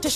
Get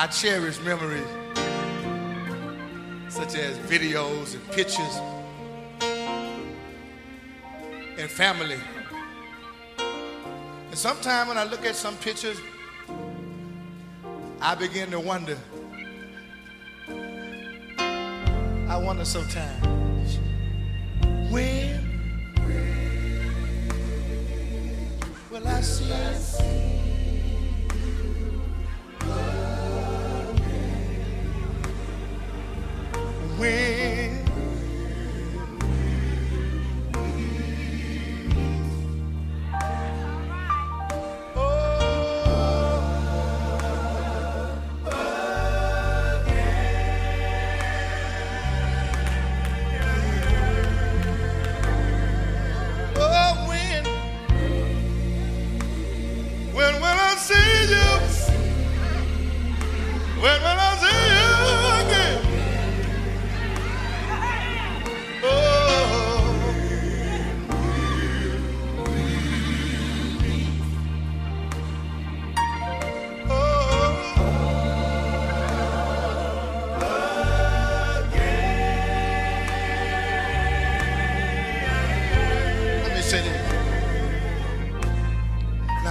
I cherish memories such as videos and pictures and family. And sometimes when I look at some pictures, I begin to wonder. I wonder sometimes when will I see when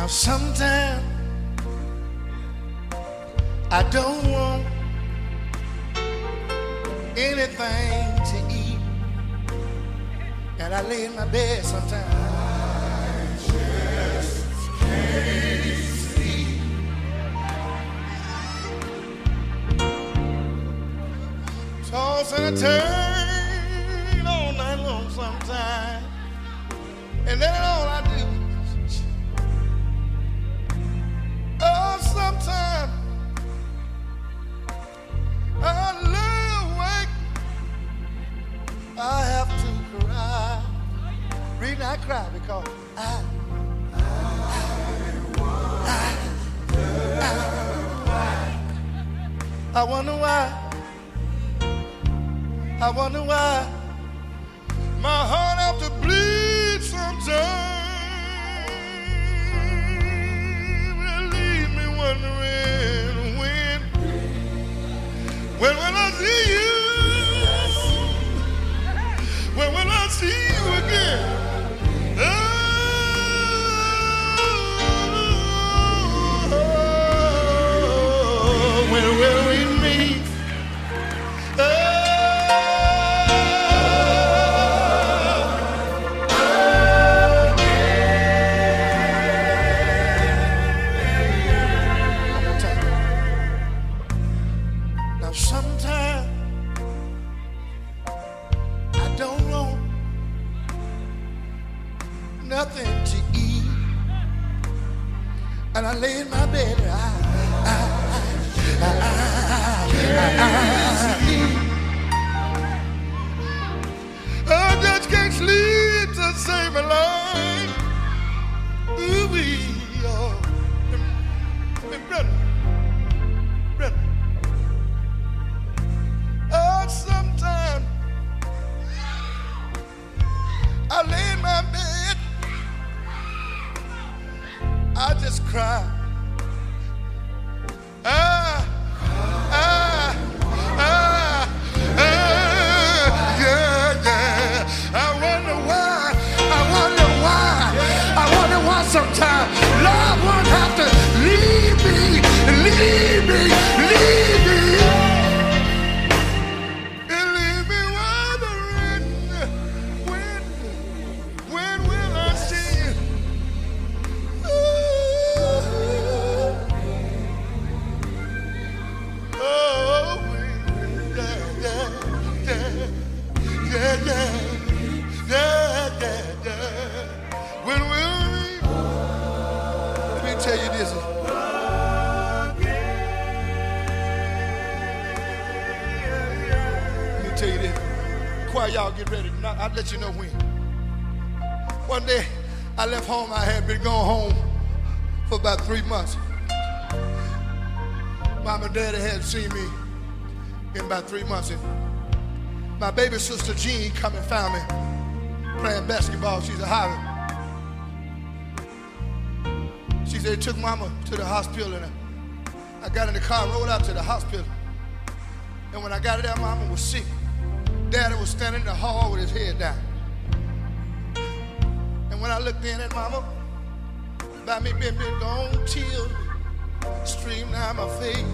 Now, sometimes I don't want anything to eat, and I lay in my bed sometimes. Toss and turn all night long sometimes. And then all I I cry because I, I, I wonder why. I wonder why my heart have to bleed sometimes. It leaves me wondering when, when will I see you? When will I see you again? And I lay in my bed. I, I, I, I, I, just can't sleep to save my life. Ooh, just cry. Let you know when. One day, I left home. I had been gone home for about three months. Mom and Daddy had seen me in about three months. And my baby sister Jean come and found me playing basketball. She's a Highland. She said, took mama to the hospital and I got in the car and rode out to the hospital. And when I got there, mama was sick. Was standing in the hall with his head down. And when I looked in at mama, by me being been gone, tears streamed down my face.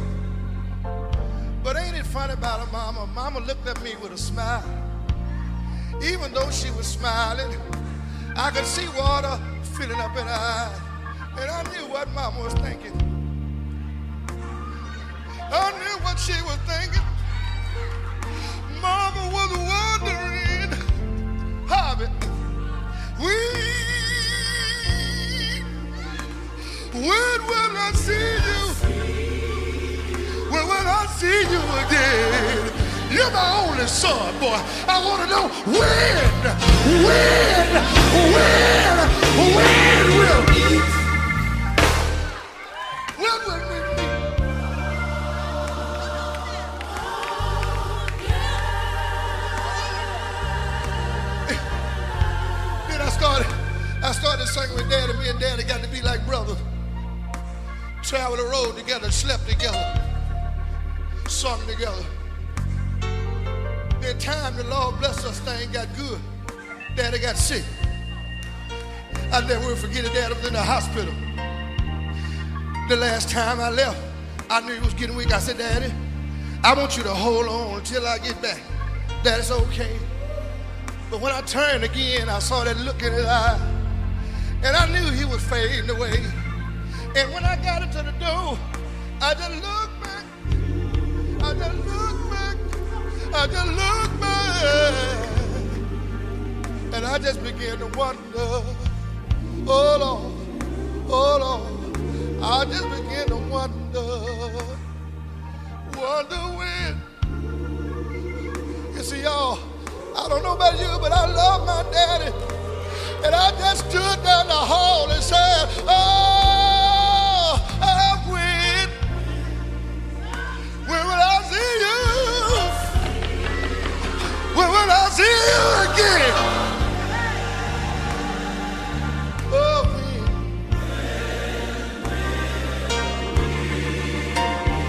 But ain't it funny about her mama? Mama looked at me with a smile. Even though she was smiling, I could see water filling up in her eyes. And I knew what mama was thinking. I knew what she was thinking. Was wondering, we, when will I see you? When will I see you again? You're my only son, boy. I want to know when, when, when, when will Traveled the road together, slept together, sung together. Then time the Lord bless us, thing got good. Daddy got sick. I never forget it. Daddy was in the hospital. The last time I left, I knew he was getting weak. I said, Daddy, I want you to hold on until I get back. Is okay. But when I turned again, I saw that look in his eye. And I knew he was fading away. And when I got into the door, I just looked back. I just looked back. I just looked back. And I just began to wonder, oh Lord, oh Lord. I just began to wonder, wonder when. You see, y'all, I don't know about you, but I love my daddy. And I just stood down the hall and said, Oh, Will I see you again? Oh?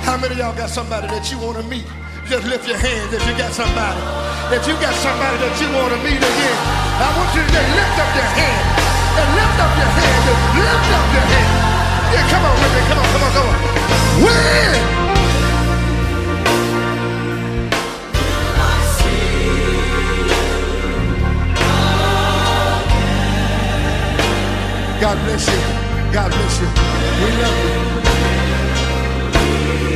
How many y'all got somebody that you want to meet? Just lift your hands if you got somebody. If you got somebody that you want to meet again, I want you to just lift up your hand. And lift up your hand. And lift up your hand. Yeah, come on, Ricky. Come on, come on, come on. Win! God bless you. God bless you. We love you.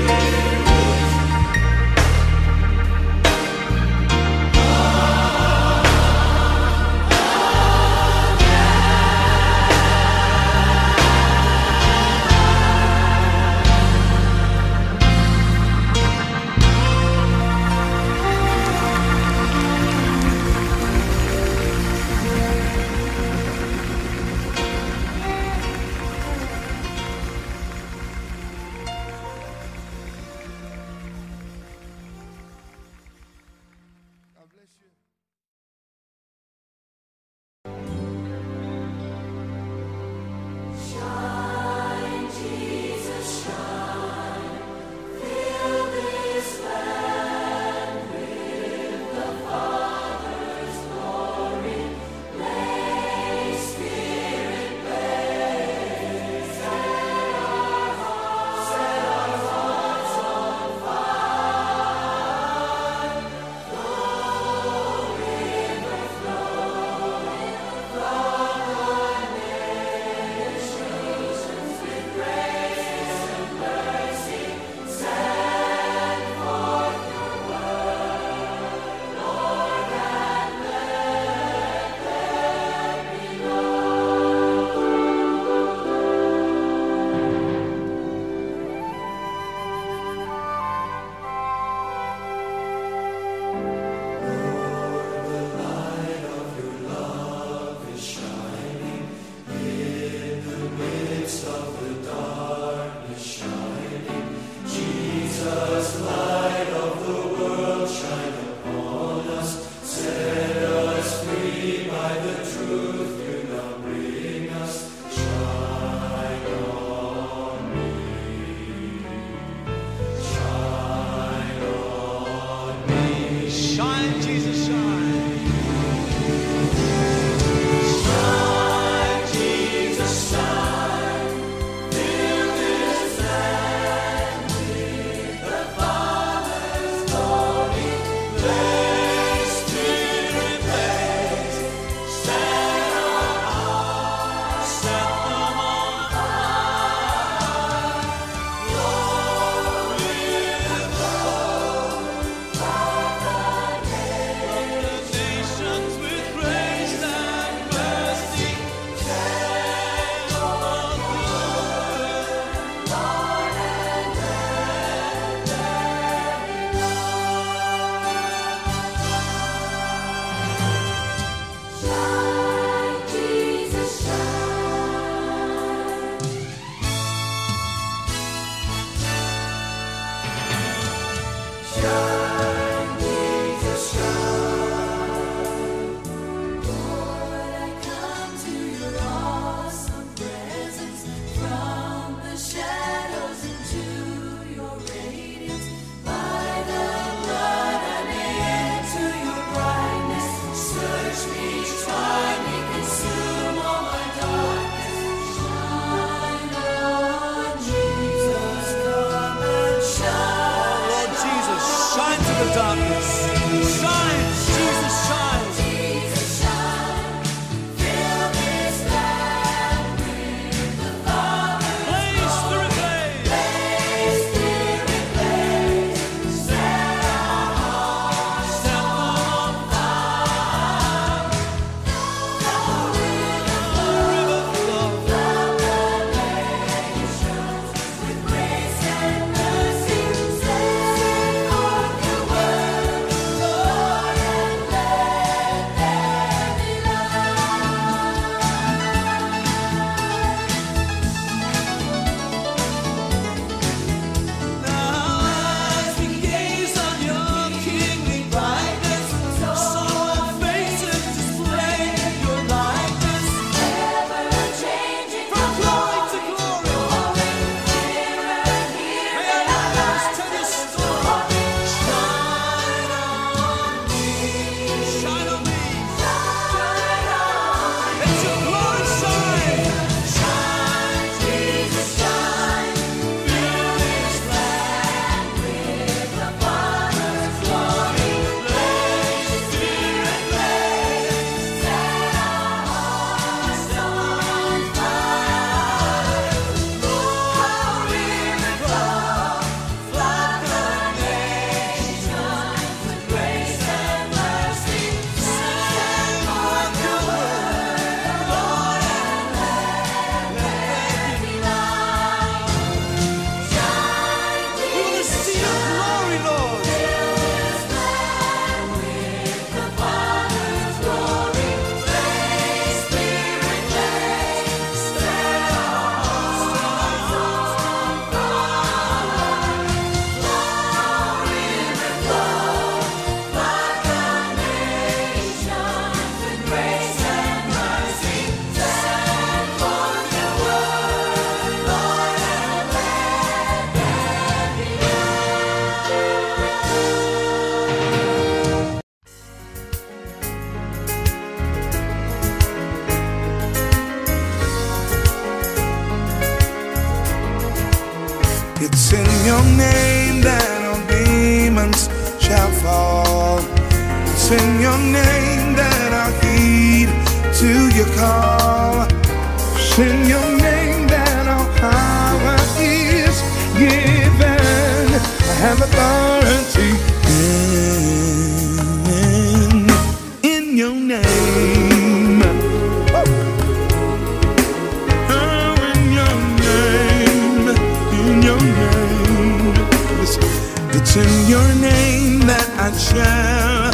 in your name that I shall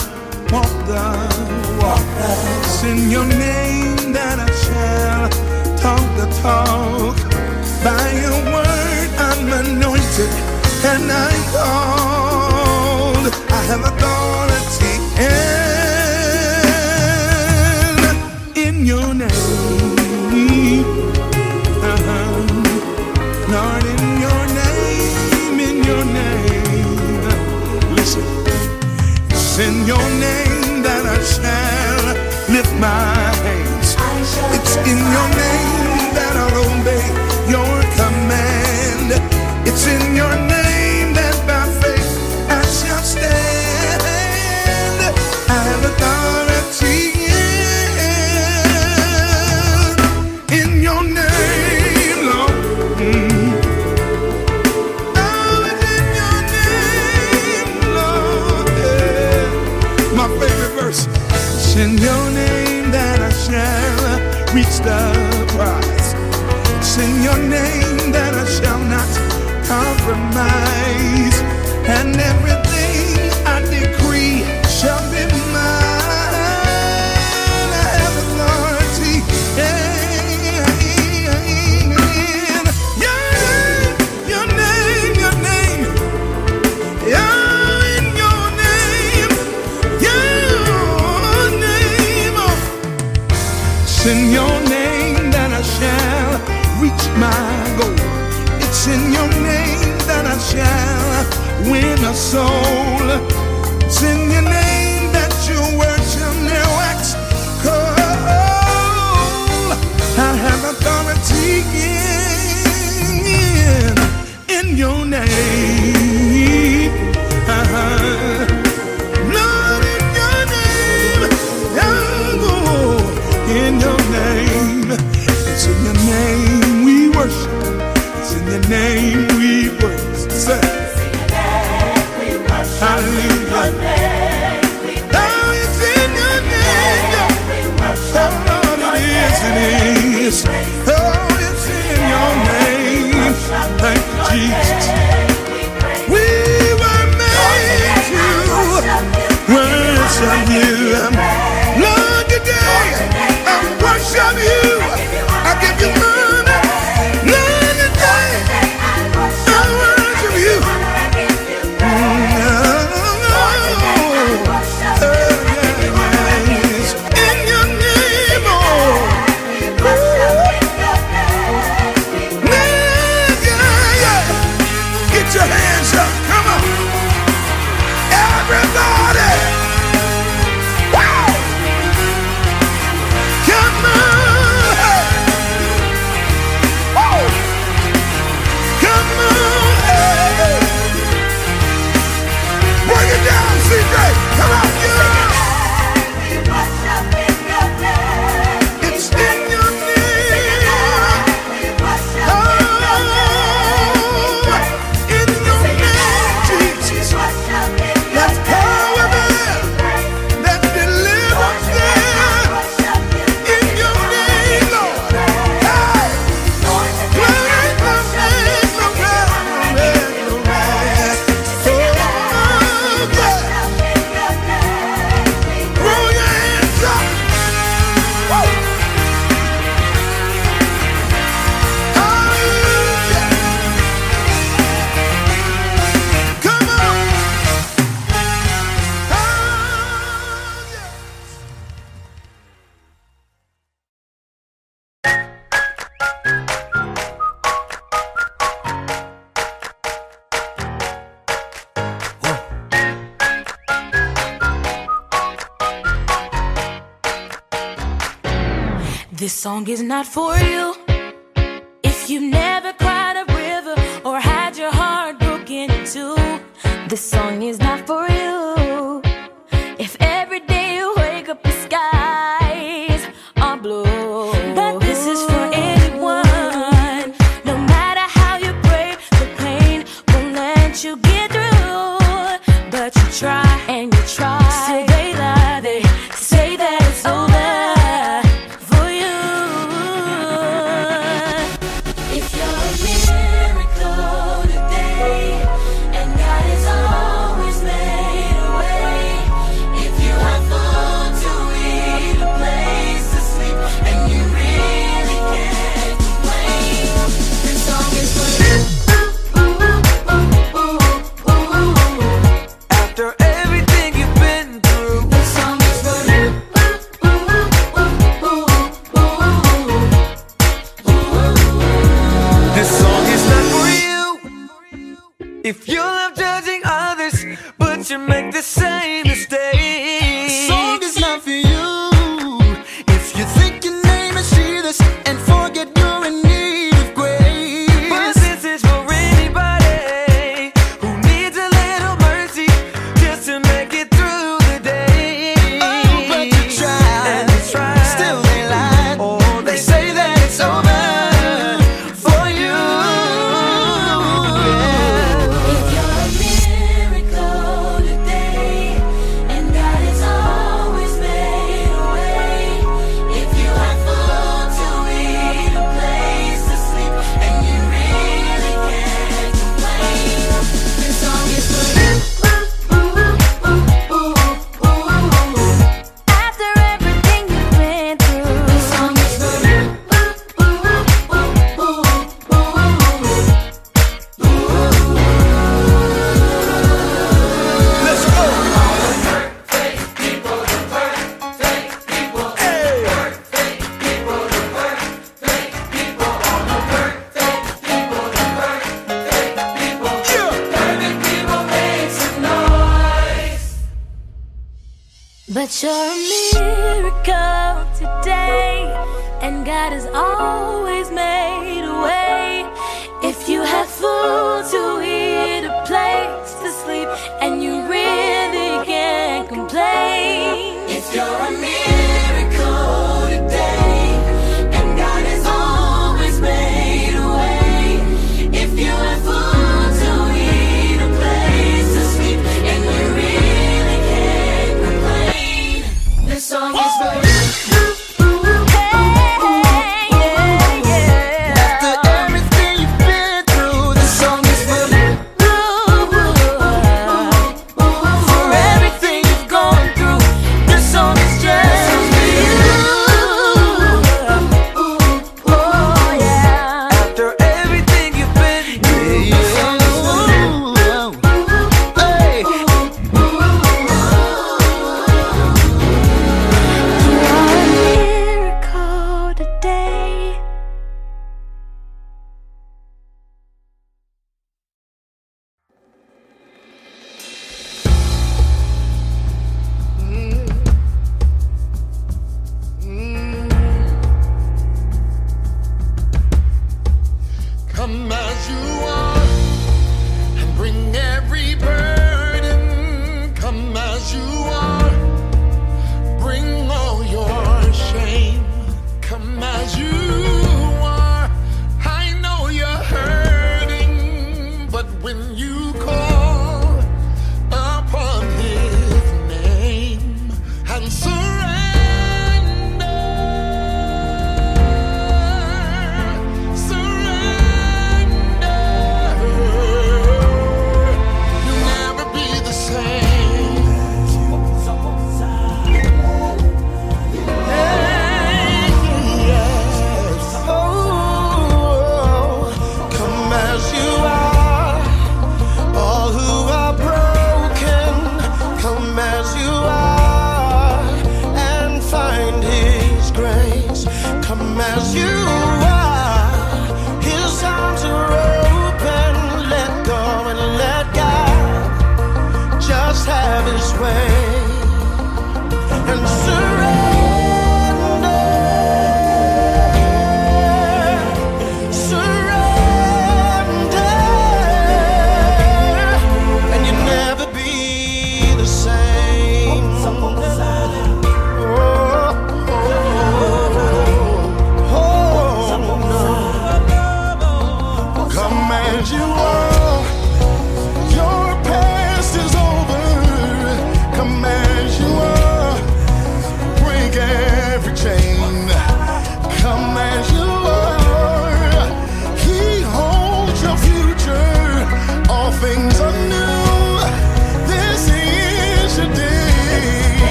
walk the walk. It's in your name that I shall talk the talk. By your word I'm anointed and I'm called. I have authority in, in your name. In your name that I shall reach the prize. It's in your name that I shall not compromise. Song is not for you.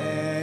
When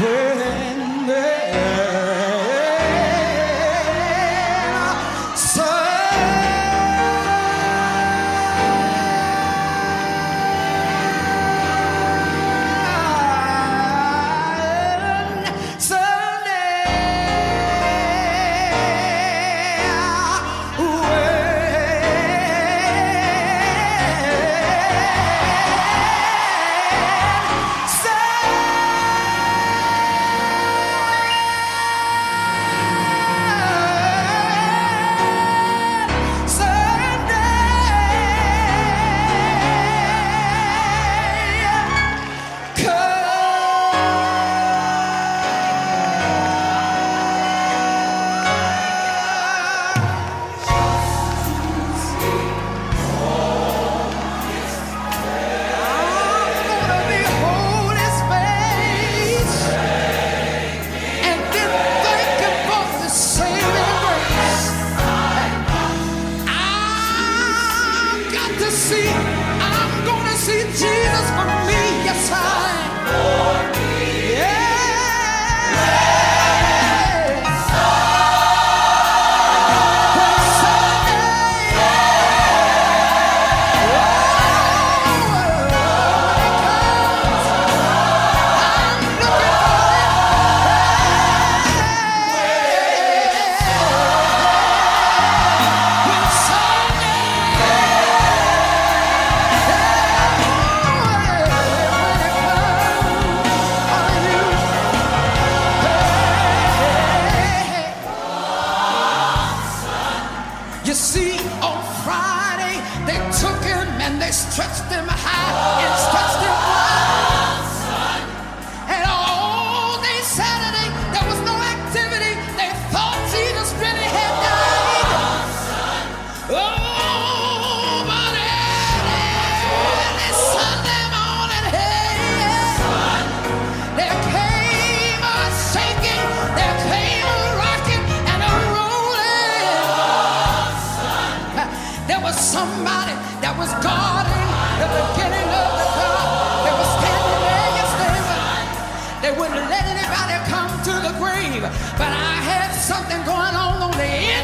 See, and they high and stretched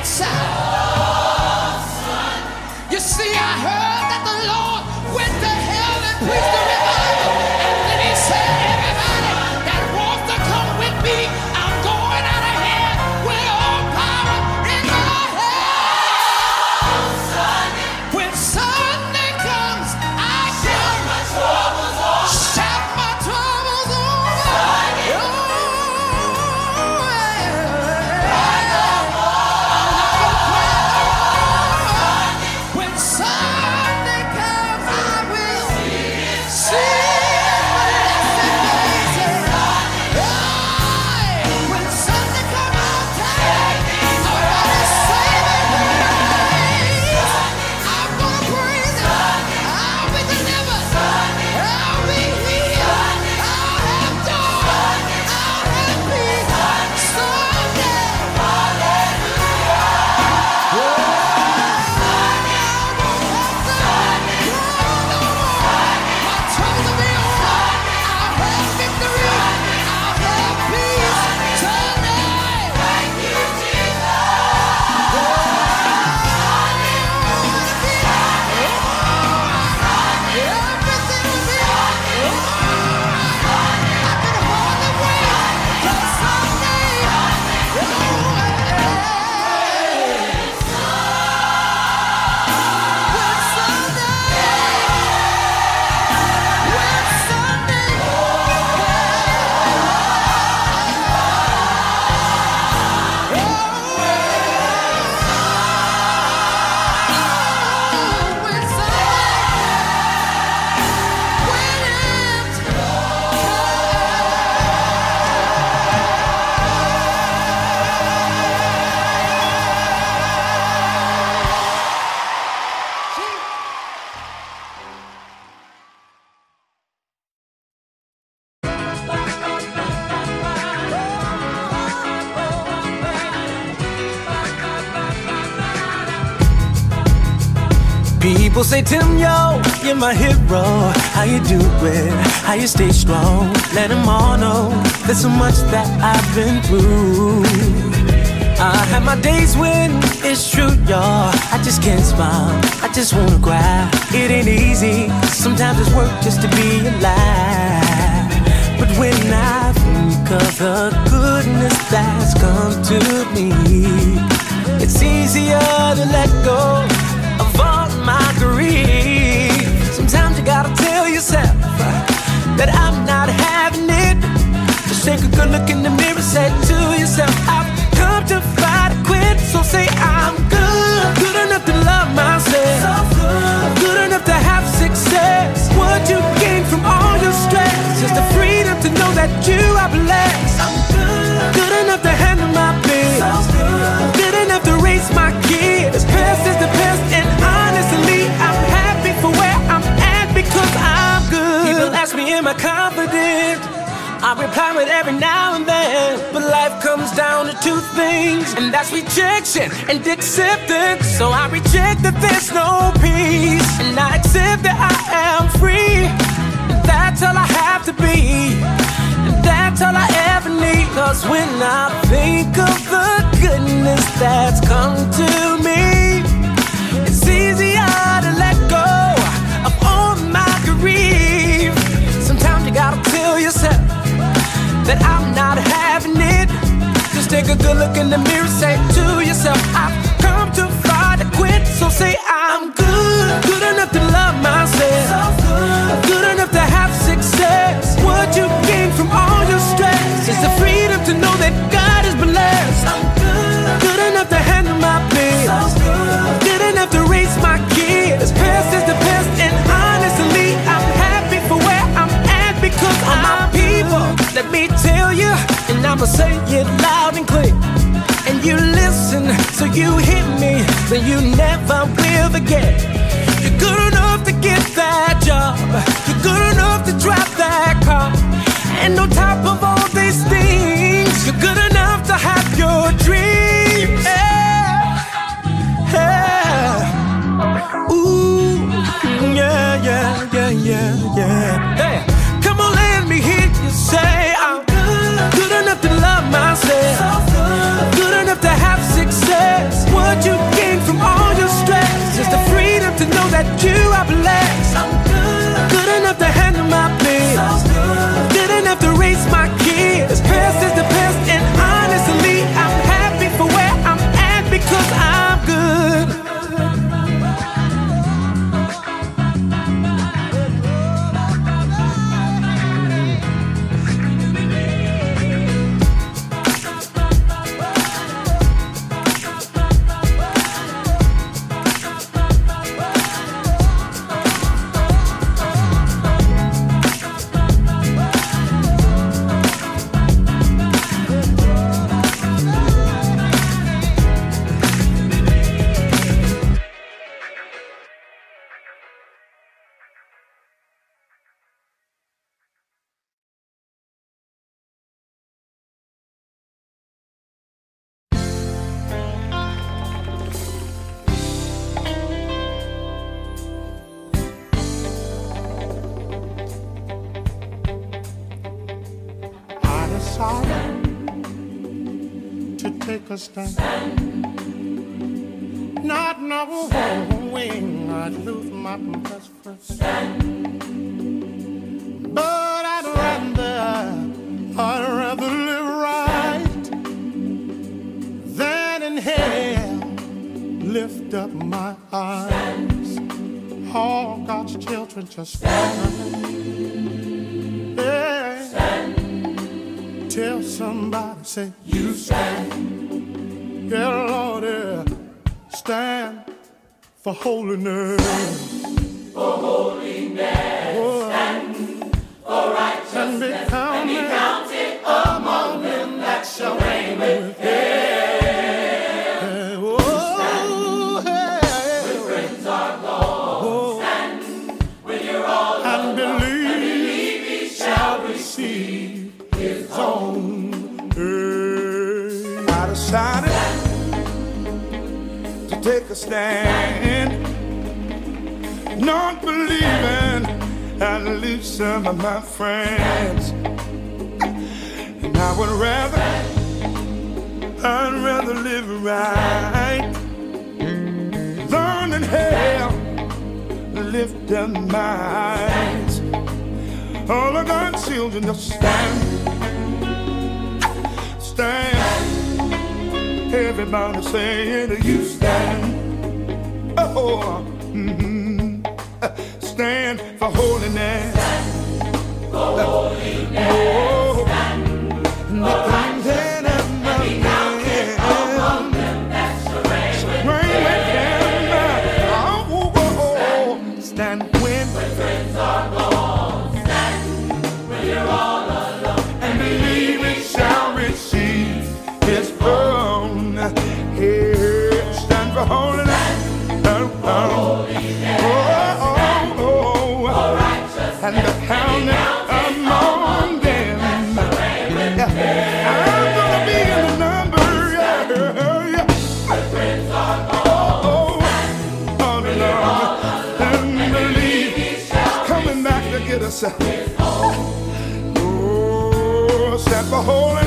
the say, Tim, yo, you're my hero. How you do it? How you stay strong? Let them all know there's so much that I've been through. I have my days when it's true, y'all. I just can't smile. I just wanna cry. It ain't easy. Sometimes it's work just to be alive. But when I think of the goodness that's come to me, it's easier to let go all. Sometimes you gotta tell yourself that I'm not having it. Just take a good look in the mirror, say to yourself, I've come to fight or quit. So say I'm I reply with every now and then, but life comes down to two things, and that's rejection and acceptance. So I reject that there's no peace, and I accept that I am free. And that's all I have to be, and that's all I ever need. Cause when I think of the goodness that's come to me, that I'm not having it. Just take a good look in the mirror, say to yourself, I've I'ma say it loud and clear. And you listen, so you hear me, so you never will forget. You're good enough to get that job. You're good enough to drive that car. And on top of all these things, you're good enough to have your dreams. Yeah. Yeah. Ooh, yeah, yeah, yeah, yeah, yeah. Stand. Not knowing I'd lose my best friend. But I'd rather, I'd rather live right than in hell. Lift up my eyes. All God's children just stand. Yeah. Tell somebody, say, you stand. Yeah, Lord, yeah. Stand for holiness. For holiness. Oh, Stand for righteousness. and be And be counted counted among them that shall reign with stand, not believing I'd lose some of my friends. And I would rather, I'd rather live right than in hell. Lift up my eyes. All of God's children just stand stand. Everybody saying you stand. Oh, mhm. stand for holiness. for holiness. Oh, Stand for righteousness. Oh, stand for holiness.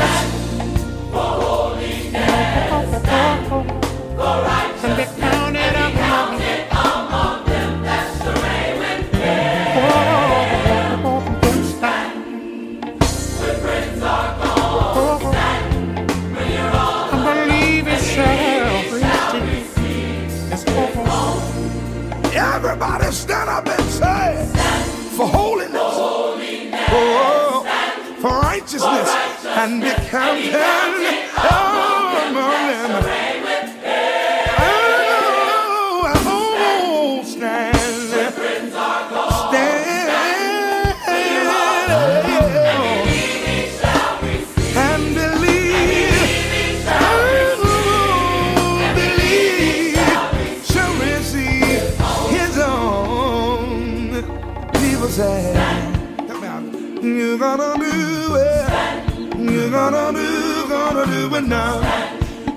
And be counted now.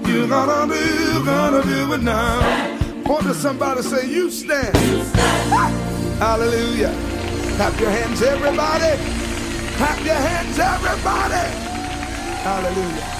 You gonna do, gonna do it now. Point to somebody say, you stand. Hallelujah. Clap your hands, everybody. Clap your hands, everybody. Hallelujah.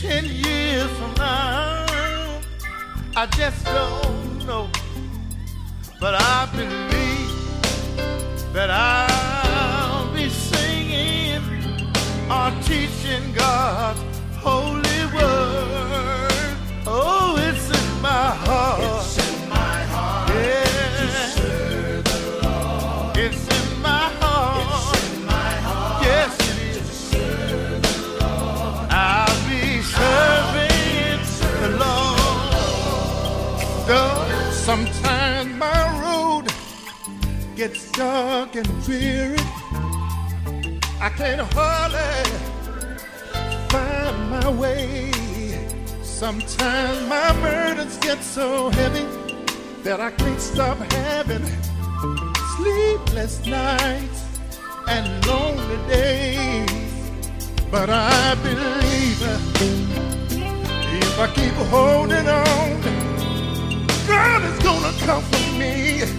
Ten years from now. I just don't know. But I believe that I'll be singing or teaching God's gets dark and dreary. I can't hardly find my way. Sometimes my burdens get so heavy that I can't stop having sleepless nights and lonely days. But I believe if I keep holding on, God is gonna comfort me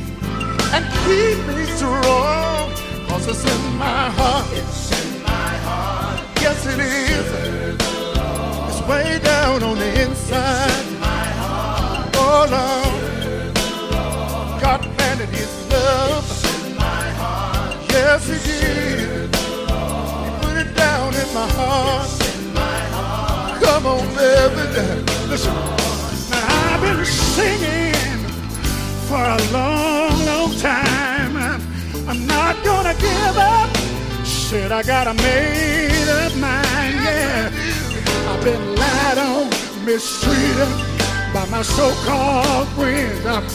and keep me strong. Cause it's in my heart. It's in my heart. Yes, it is. It's way down on the inside. It's in my heart. Oh, Lord. God planted his love. It's in my heart. Yes, he did. He put it down in my heart. It's in my heart. Come on, baby. Listen. Now, I've been singing for a long, long time. I'm not gonna give up. Said I got a made up mind, yeah. I've been lied on, mistreated by my so-called friends.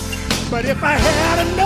But if I had enough.